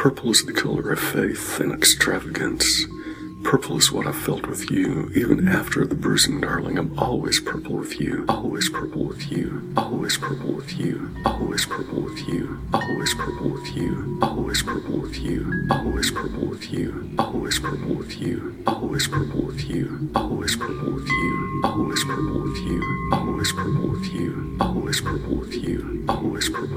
Purple is the color of faith and extravagance. Purple is what I felt with you, even after the bruising, darling. I'm always purple with you, always purple with you, always purple with you, always purple with you, always purple with you, always purple with you, always purple with you, always purple with you, always purple with you, always purple with you, always purple with you, always purple with you, always purple with you, always purple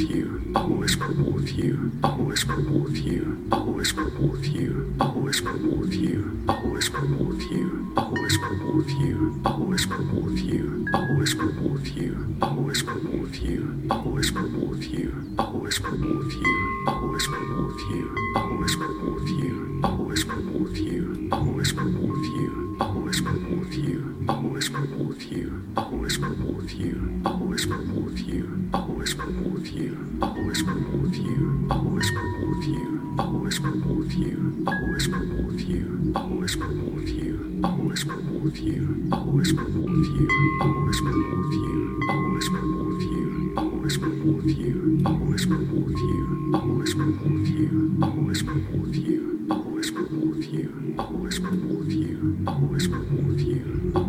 you, always purple with you, always purple with you, always purple with you, always purple with you, always purple with you, always purple with you, always purple with you, always purple with you, always purple with you, always purple with you, always purple with you, always purple with you, always purple with you, always purple with you, always purple with you, always purple with you, always purple with you promote you, always promote you, always promote you, always promote you, always promote you, always promote you, always promote you, always promote you, always promote you, always promote you, always promote you, always promote you, always promote you, always promote you, always promote you, always promote you, always promote you, always promote you, always promote you, always promote you.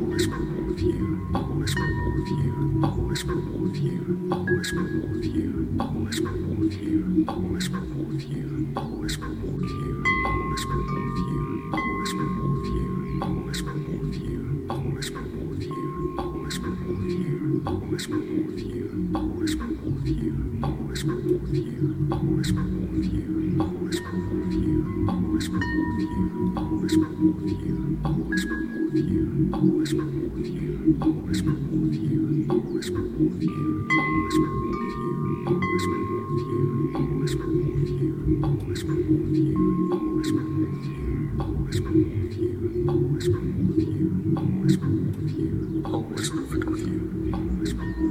always promote you, always promote you, always promote you, always promote you, always promote you, always promote you, always promote you, always promote you, always promote you, always promote you, always promote you, always promote you, always promote you. always perfect with you, always perfect with you, always perfect with you. Always perfect with you.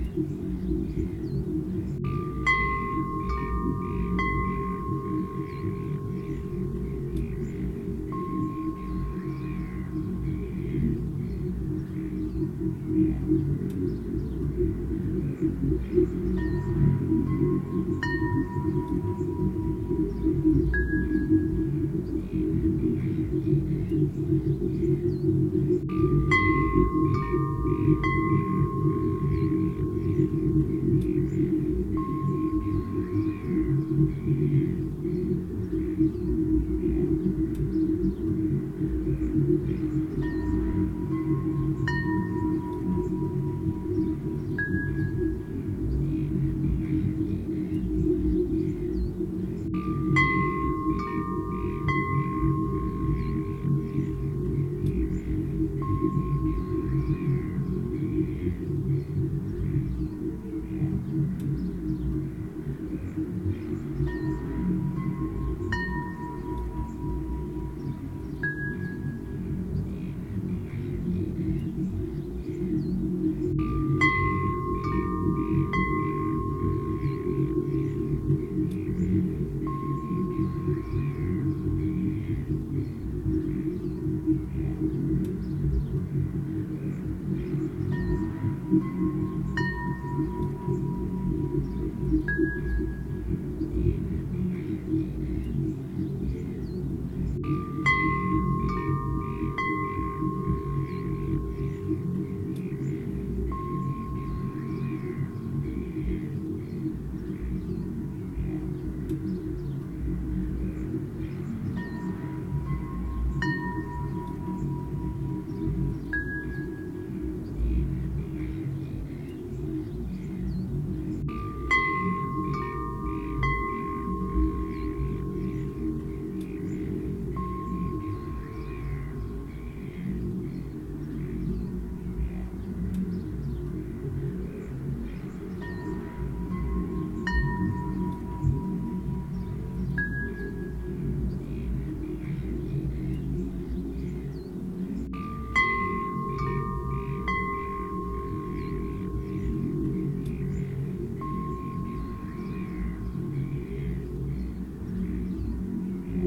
Amen.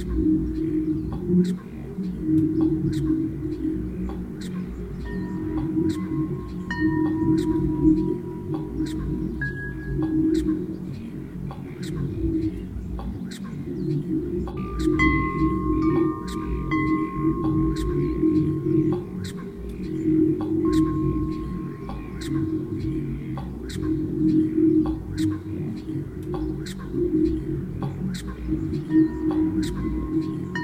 always prove you, always prove you, always prove you, always you.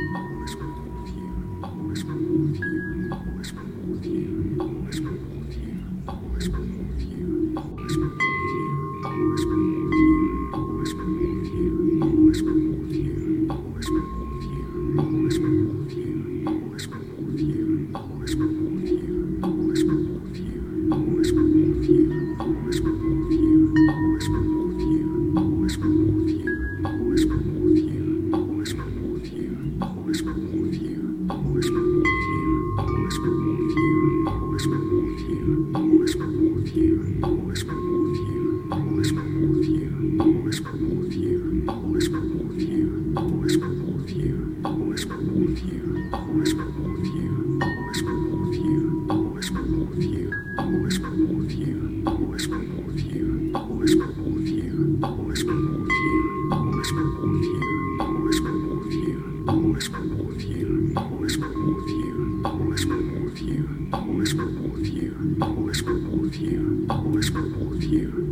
you.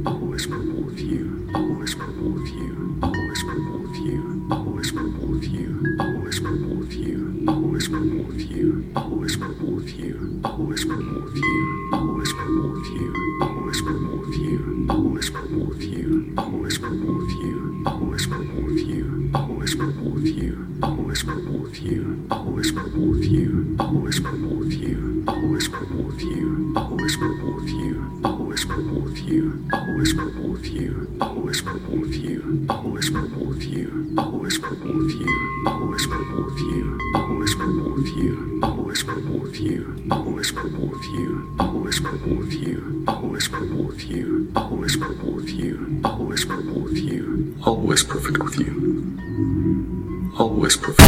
purple with you, always purple with you, always purple with you, always purple with you, always purple with you, always purple with you, always purple with you, always purple with you, always purple with you, always purple with you, always purple with you, always purple with you, always purple with you, always purple with you, always purple with you, always perfect with you, always perfect.